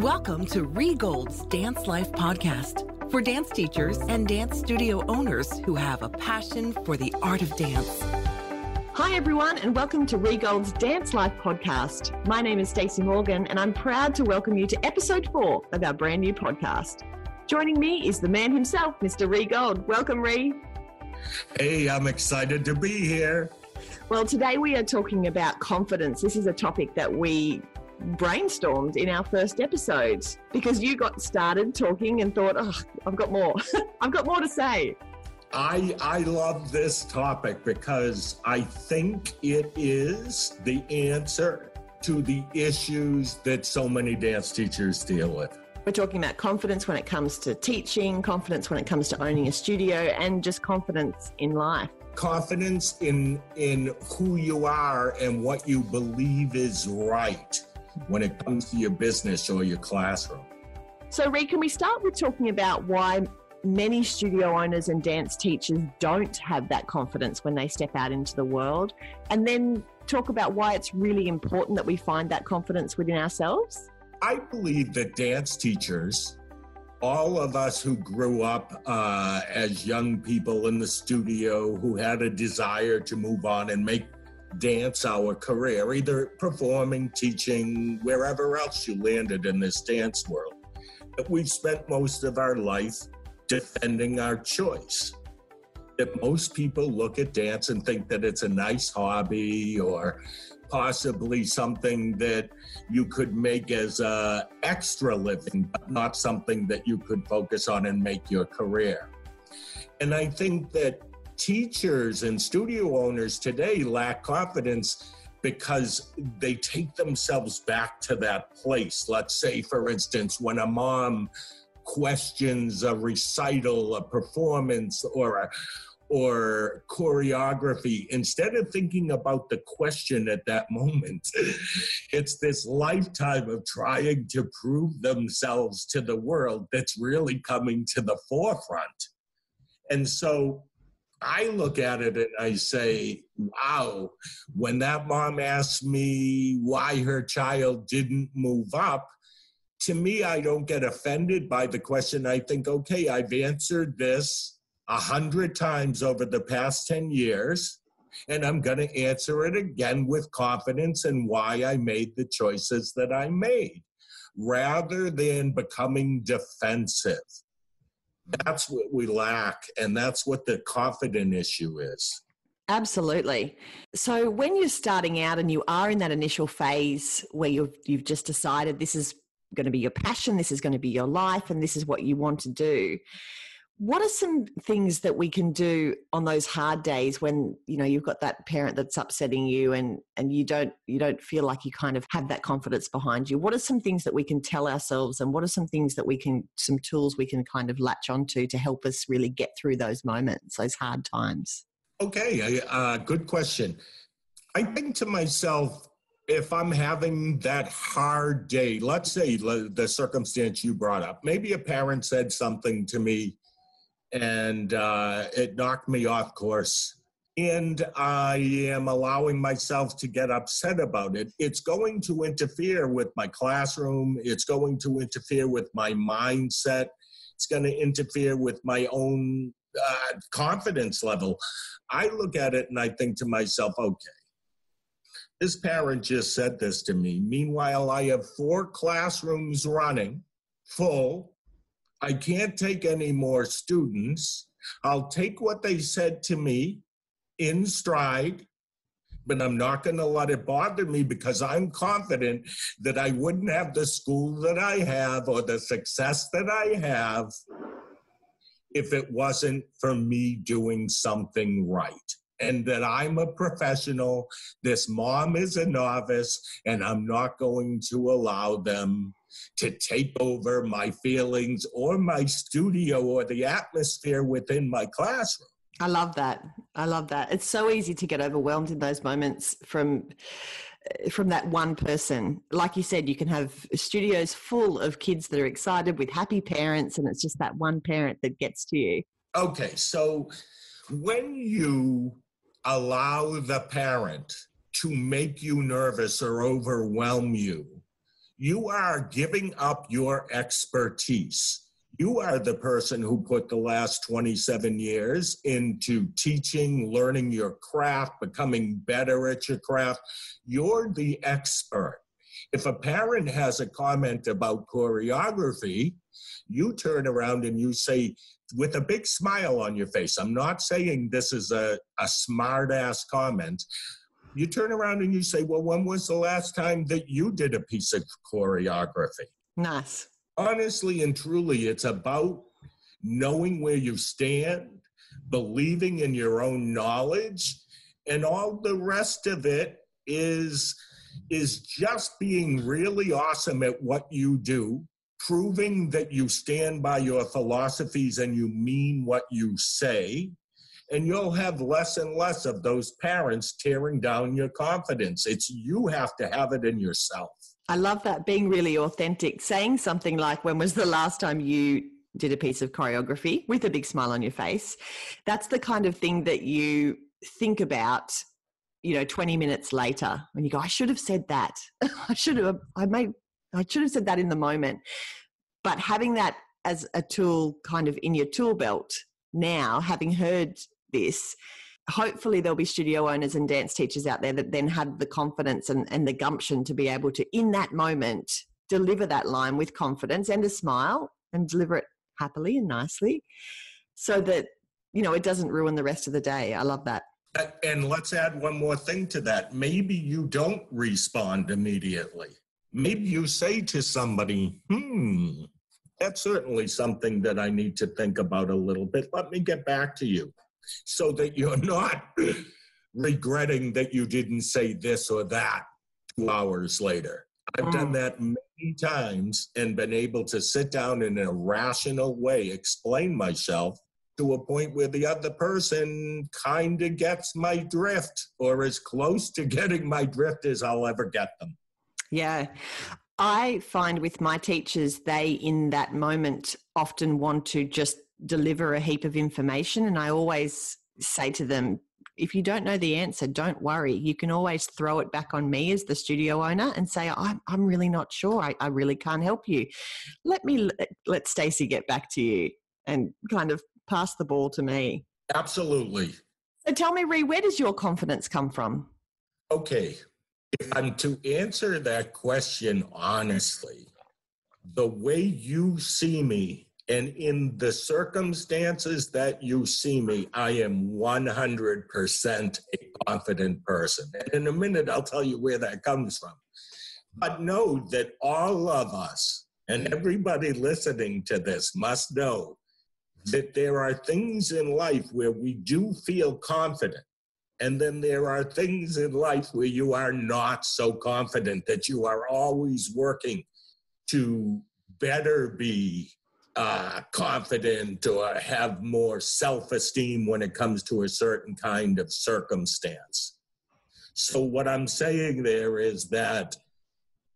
Welcome to Rhee Gold's Dance Life Podcast for dance teachers and dance studio owners who have a passion for the art of dance. Hi, everyone, and welcome to Rhee Gold's Dance Life podcast. My name is Stacey Morgan, and I'm proud to welcome you to episode four of our brand new podcast. Joining me is the man himself, Mr. Rhee Gold. Welcome, Rhee. Hey, I'm excited to be here. Well, today we are talking about confidence. This is a topic that we brainstormed in our first episodes because you got started talking and thought, oh, I've got more. I've got more to say. I I love this topic because I think it is the answer to the issues that so many dance teachers deal with. We're talking about confidence when it comes to teaching, confidence when it comes to owning a studio, and just confidence in life. Confidence in in who you are and what you believe is right when it comes to your business or your classroom. So, Rhee, can we start with talking about why many studio owners and dance teachers don't have that confidence when they step out into the world? And then talk about why it's really important that we find that confidence within ourselves? I believe that dance teachers, all of us who grew up uh, as young people in the studio who had a desire to move on and make dance our career, either performing, teaching, wherever else you landed in this dance world. But we've spent most of our life defending our choice. That most people look at dance and think that it's a nice hobby or possibly something that you could make as a extra living, but not something that you could focus on and make your career. And I think that teachers and studio owners today lack confidence because they take themselves back to that place. Let's say, for instance, when a mom questions a recital, a performance, or a or choreography, instead of thinking about the question at that moment, it's this lifetime of trying to prove themselves to the world that's really coming to the forefront. And so I look at it and I say, wow, when that mom asked me why her child didn't move up, to me, I don't get offended by the question. I think, okay, I've answered this a hundred times over the past 10 years, and I'm going to answer it again with confidence and why I made the choices that I made rather than becoming defensive. That's what we lack, and that's what the confident issue is. Absolutely. So when you're starting out and you are in that initial phase where you've you've just decided this is going to be your passion, this is going to be your life, and this is what you want to do, what are some things that we can do on those hard days when you know you've got that parent that's upsetting you and and you don't you don't feel like you kind of have that confidence behind you? What are some things that we can tell ourselves and what are some things that we can some tools we can kind of latch onto to help us really get through those moments those hard times? Okay uh, good question. I think to myself if I'm having that hard day, let's say the circumstance you brought up, maybe a parent said something to me and uh, it knocked me off course. And I am allowing myself to get upset about it. It's going to interfere with my classroom. It's going to interfere with my mindset. It's going to interfere with my own uh, confidence level. I look at it and I think to myself, okay, this parent just said this to me. Meanwhile, I have four classrooms running full I can't take any more students. I'll take what they said to me in stride, but I'm not going to let it bother me because I'm confident that I wouldn't have the school that I have or the success that I have if it wasn't for me doing something right. And that I'm a professional, this mom is a novice, and I'm not going to allow them to take over my feelings or my studio or the atmosphere within my classroom. I love that. I love that. It's so easy to get overwhelmed in those moments from from that one person. Like you said, you can have studios full of kids that are excited with happy parents and it's just that one parent that gets to you. Okay, so when you allow the parent to make you nervous or overwhelm you, you are giving up your expertise. You are the person who put the last 27 years into teaching, learning your craft, becoming better at your craft. You're the expert. If a parent has a comment about choreography, you turn around and you say, with a big smile on your face, I'm not saying this is a, a smart ass comment. You turn around and you say, Well, when was the last time that you did a piece of choreography? Nice. Honestly and truly, it's about knowing where you stand, believing in your own knowledge, and all the rest of it is is just being really awesome at what you do proving that you stand by your philosophies and you mean what you say. And you'll have less and less of those parents tearing down your confidence. It's you have to have it in yourself. I love that being really authentic, saying something like, When was the last time you did a piece of choreography with a big smile on your face? That's the kind of thing that you think about you know 20 minutes later when you go i should have said that i should have i made I should have said that in the moment. But having that as a tool kind of in your tool belt now, having heard this, hopefully there'll be studio owners and dance teachers out there that then have the confidence and, and the gumption to be able to, in that moment, deliver that line with confidence and a smile and deliver it happily and nicely so that, you know, it doesn't ruin the rest of the day. I love that. And let's add one more thing to that. Maybe you don't respond immediately maybe you say to somebody, hmm, that's certainly something that I need to think about a little bit. Let me get back to you so that you're not regretting that you didn't say this or that two hours later. I've done mm. that many times and been able to sit down in a rational way, explain myself to a point where the other person kind of gets my drift or as close to getting my drift as I'll ever get them. Yeah. I find with my teachers, they in that moment often want to just deliver a heap of information. And I always say to them, if you don't know the answer, don't worry. You can always throw it back on me as the studio owner and say, I'm, I'm really not sure. I, I really can't help you. Let me let, let Stacey get back to you and kind of pass the ball to me. Absolutely. So tell me, Rhee, where does your confidence come from? Okay. If I'm to answer that question honestly, the way you see me and in the circumstances that you see me, I am 100% a confident person. And in a minute, I'll tell you where that comes from. But know that all of us and everybody listening to this must know that there are things in life where we do feel confident. And then there are things in life where you are not so confident that you are always working to better be uh, confident or have more self esteem when it comes to a certain kind of circumstance. So, what I'm saying there is that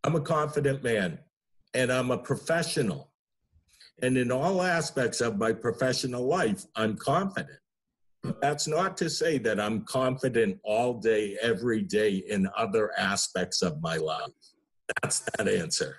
I'm a confident man and I'm a professional. And in all aspects of my professional life, I'm confident. But that's not to say that I'm confident all day, every day in other aspects of my life. That's that answer.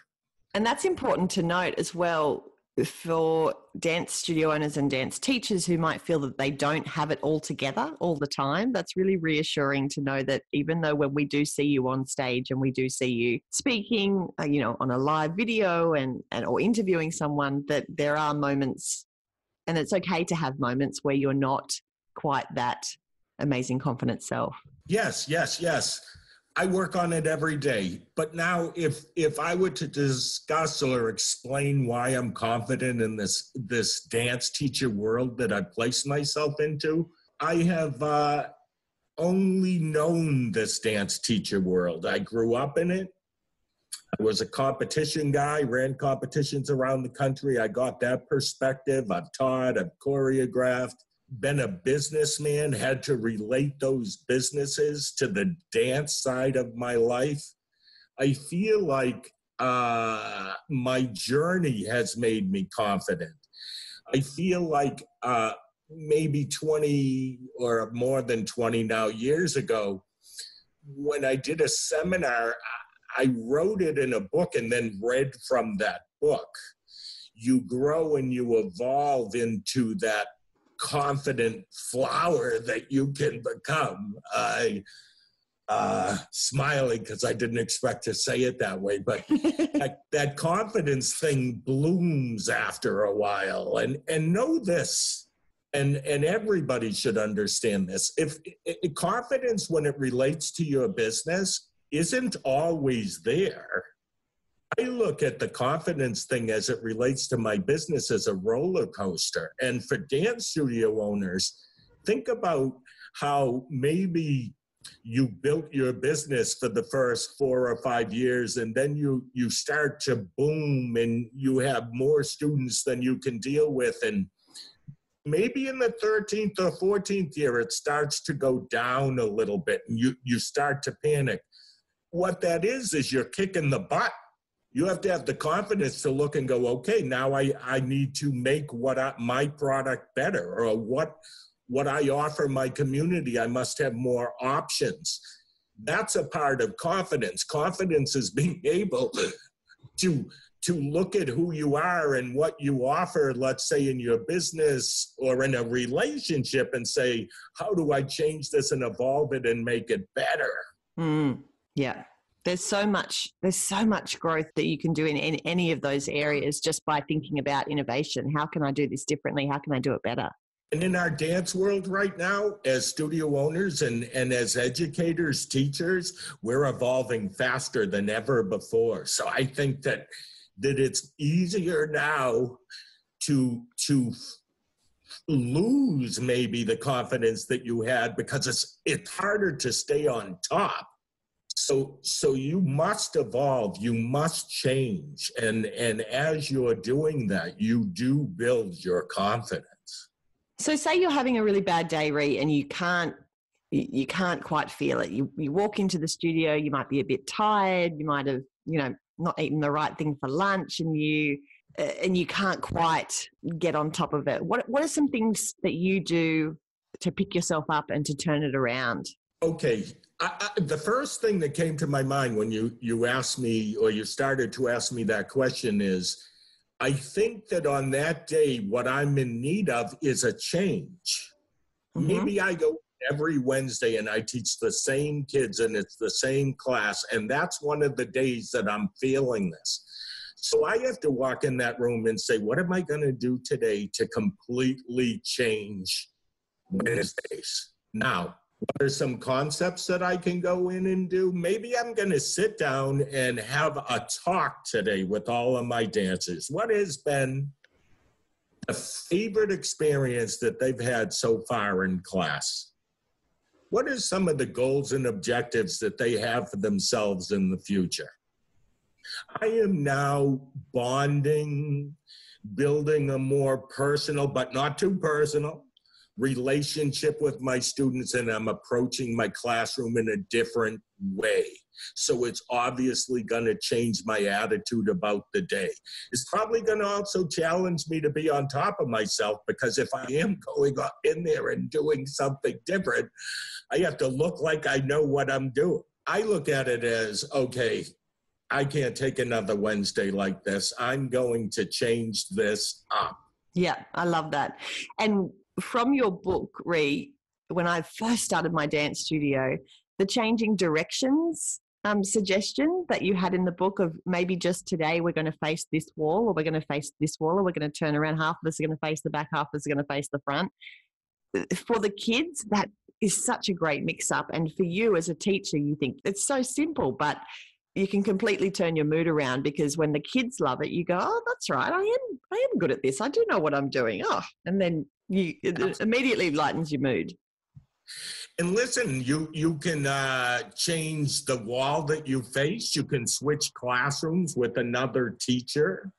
And that's important to note as well for dance studio owners and dance teachers who might feel that they don't have it all together all the time. That's really reassuring to know that even though when we do see you on stage and we do see you speaking, uh, you know, on a live video and, and or interviewing someone, that there are moments and it's okay to have moments where you're not quite that amazing confident self. Yes, yes, yes. I work on it every day. But now if if I were to discuss or explain why I'm confident in this this dance teacher world that I place myself into, I have uh, only known this dance teacher world. I grew up in it. I was a competition guy, ran competitions around the country. I got that perspective. I've taught, I've choreographed been a businessman, had to relate those businesses to the dance side of my life. I feel like uh, my journey has made me confident. I feel like uh, maybe 20 or more than 20 now years ago, when I did a seminar, I wrote it in a book and then read from that book. You grow and you evolve into that confident flower that you can become. I uh, smiling because I didn't expect to say it that way, but that, that confidence thing blooms after a while. And and know this, and and everybody should understand this. If, if confidence, when it relates to your business, isn't always there. I look at the confidence thing as it relates to my business as a roller coaster. And for dance studio owners, think about how maybe you built your business for the first four or five years and then you you start to boom and you have more students than you can deal with. And maybe in the 13th or 14th year it starts to go down a little bit and you you start to panic. What that is is you're kicking the butt you have to have the confidence to look and go okay now i i need to make what I, my product better or what what i offer my community i must have more options. That's a part of confidence. Confidence is being able to to look at who you are and what you offer let's say in your business or in a relationship and say how do i change this and evolve it and make it better? Mm, yeah there's so much there's so much growth that you can do in, in any of those areas just by thinking about innovation. How can i do this differently? How can i do it better? And in our dance world right now as studio owners and, and as educators teachers we're evolving faster than ever before. So i think that that it's easier now to to lose maybe the confidence that you had because it's it's harder to stay on top so so you must evolve you must change and and as you're doing that you do build your confidence. So say you're having a really bad day Rhee, and you can't you can't quite feel it. You, you walk into the studio you might be a bit tired you might have you know not eaten the right thing for lunch and you uh, and you can't quite get on top of it. What what are some things that you do to pick yourself up and to turn it around? Okay I, I, the first thing that came to my mind when you you asked me or you started to ask me that question is i think that on that day what i'm in need of is a change. Mm-hmm. maybe i go every wednesday and i teach the same kids and it's the same class and that's one of the days that i'm feeling this. So i have to walk in that room and say what am i going to do today to completely change wednesdays? Now are some concepts that I can go in and do? Maybe I'm going to sit down and have a talk today with all of my dancers. What has been the favorite experience that they've had so far in class? What are some of the goals and objectives that they have for themselves in the future? I am now bonding, building a more personal, but not too personal, relationship with my students and I'm approaching my classroom in a different way. So it's obviously going to change my attitude about the day. It's probably going to also challenge me to be on top of myself because if I am going in there and doing something different, I have to look like I know what I'm doing. I look at it as okay, I can't take another Wednesday like this. I'm going to change this up. Yeah, I love that. And from your book, Rhee, when I first started my dance studio, the changing directions um, suggestion that you had in the book of maybe just today we're going to face this wall or we're going to face this wall or we're going to turn around half of us are going to face the back half of us are going to face the front. Uh, for the kids that is such a great mix up and for you as a teacher you think it's so simple but you can completely turn your mood around because when the kids love it you go oh that's right i am i am good at this i do know what i'm doing oh and then you it immediately lightens your mood. And listen you you can uh, change the wall that you face. You can switch classrooms with another teacher.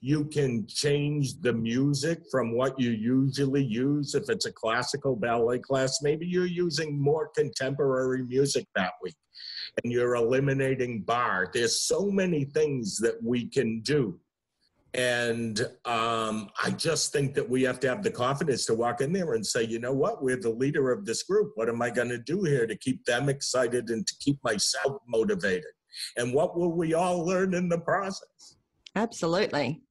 You can change the music from what you usually use. If it's a classical ballet class maybe you're using more contemporary music that week and you're eliminating barre. There's so many things that we can do and um, I just think that we have to have the confidence to walk in there and say, you know what, we're the leader of this group. What am I going to do here to keep them excited and to keep myself motivated? And what will we all learn in the process? Absolutely.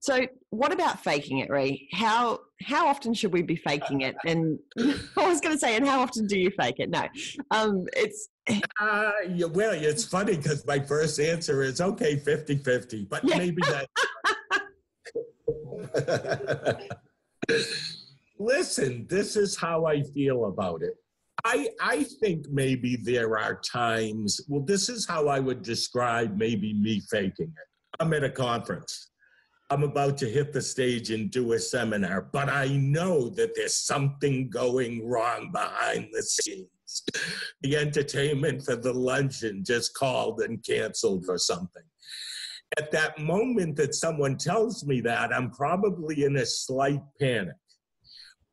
So, what about faking it, Rhee? How how often should we be faking it? And I was going to say, and how often do you fake it? No, um, it's. Uh, yeah, well, it's funny because my first answer is okay, 50 50, but yeah. maybe that. Listen, this is how I feel about it. I, I think maybe there are times, well, this is how I would describe maybe me faking it. I'm at a conference. I'm about to hit the stage and do a seminar, but I know that there's something going wrong behind the scenes. The entertainment for the luncheon just called and canceled or something. At that moment that someone tells me that, I'm probably in a slight panic.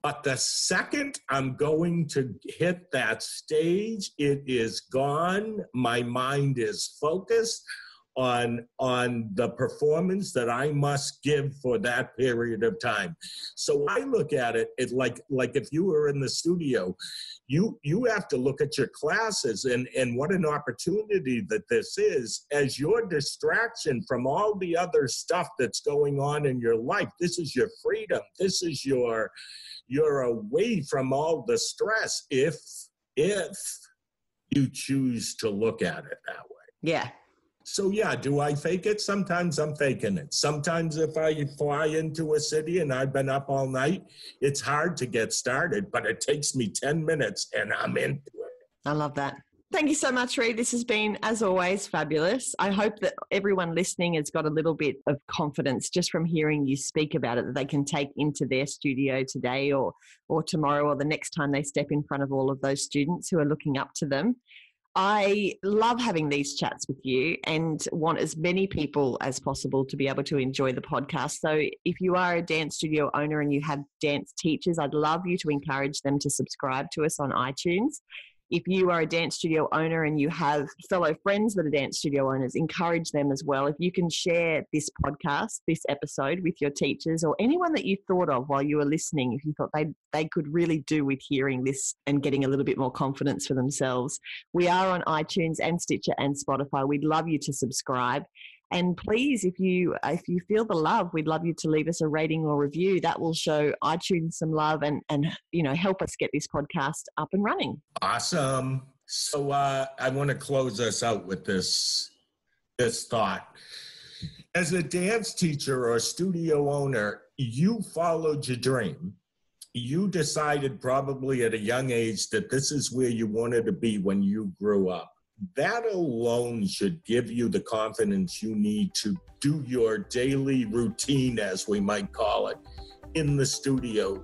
But the second I'm going to hit that stage, it is gone. My mind is focused on on the performance that I must give for that period of time. So I look at it, it like like if you were in the studio, you you have to look at your classes and and what an opportunity that this is as your distraction from all the other stuff that's going on in your life. This is your freedom. This is your you're away from all the stress if if you choose to look at it that way. Yeah, so yeah, do I fake it? Sometimes I'm faking it. Sometimes if I fly into a city and I've been up all night, it's hard to get started, but it takes me 10 minutes and I'm into it. I love that. Thank you so much, Rhee. This has been, as always, fabulous. I hope that everyone listening has got a little bit of confidence just from hearing you speak about it that they can take into their studio today or or tomorrow or the next time they step in front of all of those students who are looking up to them. I love having these chats with you and want as many people as possible to be able to enjoy the podcast. So, if you are a dance studio owner and you have dance teachers, I'd love you to encourage them to subscribe to us on iTunes if you are a dance studio owner and you have fellow friends that are dance studio owners, encourage them as well. If you can share this podcast, this episode with your teachers or anyone that you thought of while you were listening, if you thought they, they could really do with hearing this and getting a little bit more confidence for themselves. We are on iTunes and Stitcher and Spotify. We'd love you to subscribe. And please, if you if you feel the love, we'd love you to leave us a rating or review. That will show iTunes some love and and you know help us get this podcast up and running. Awesome. So uh, I want to close us out with this this thought. As a dance teacher or studio owner, you followed your dream. You decided probably at a young age that this is where you wanted to be when you grew up that alone should give you the confidence you need to do your daily routine, as we might call it, in the studio.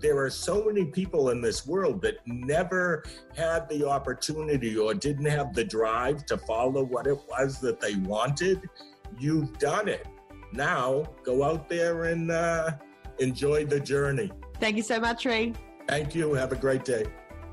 There are so many people in this world that never had the opportunity or didn't have the drive to follow what it was that they wanted. You've done it. Now go out there and uh, enjoy the journey. Thank you so much, Ray. Thank you. Have a great day.